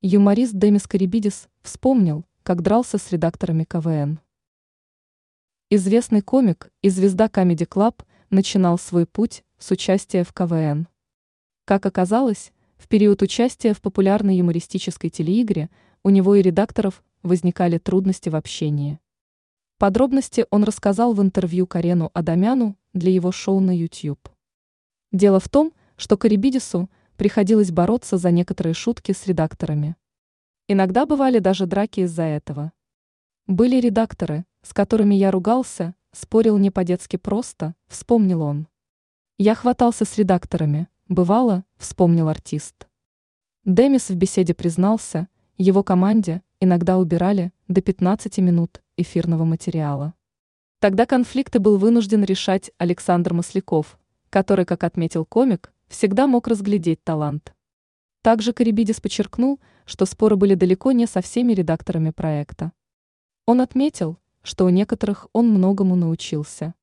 Юморист Демис Карибидис вспомнил, как дрался с редакторами КВН. Известный комик и звезда Comedy Club начинал свой путь с участия в КВН. Как оказалось, в период участия в популярной юмористической телеигре у него и редакторов возникали трудности в общении. Подробности он рассказал в интервью Карену Адамяну для его шоу на YouTube. Дело в том, что Карибидису приходилось бороться за некоторые шутки с редакторами. Иногда бывали даже драки из-за этого. Были редакторы, с которыми я ругался, спорил не по-детски просто, вспомнил он. Я хватался с редакторами, бывало, вспомнил артист. Демис в беседе признался, его команде иногда убирали до 15 минут эфирного материала. Тогда конфликты был вынужден решать Александр Масляков, который, как отметил комик, всегда мог разглядеть талант. Также Карибидис подчеркнул, что споры были далеко не со всеми редакторами проекта. Он отметил, что у некоторых он многому научился.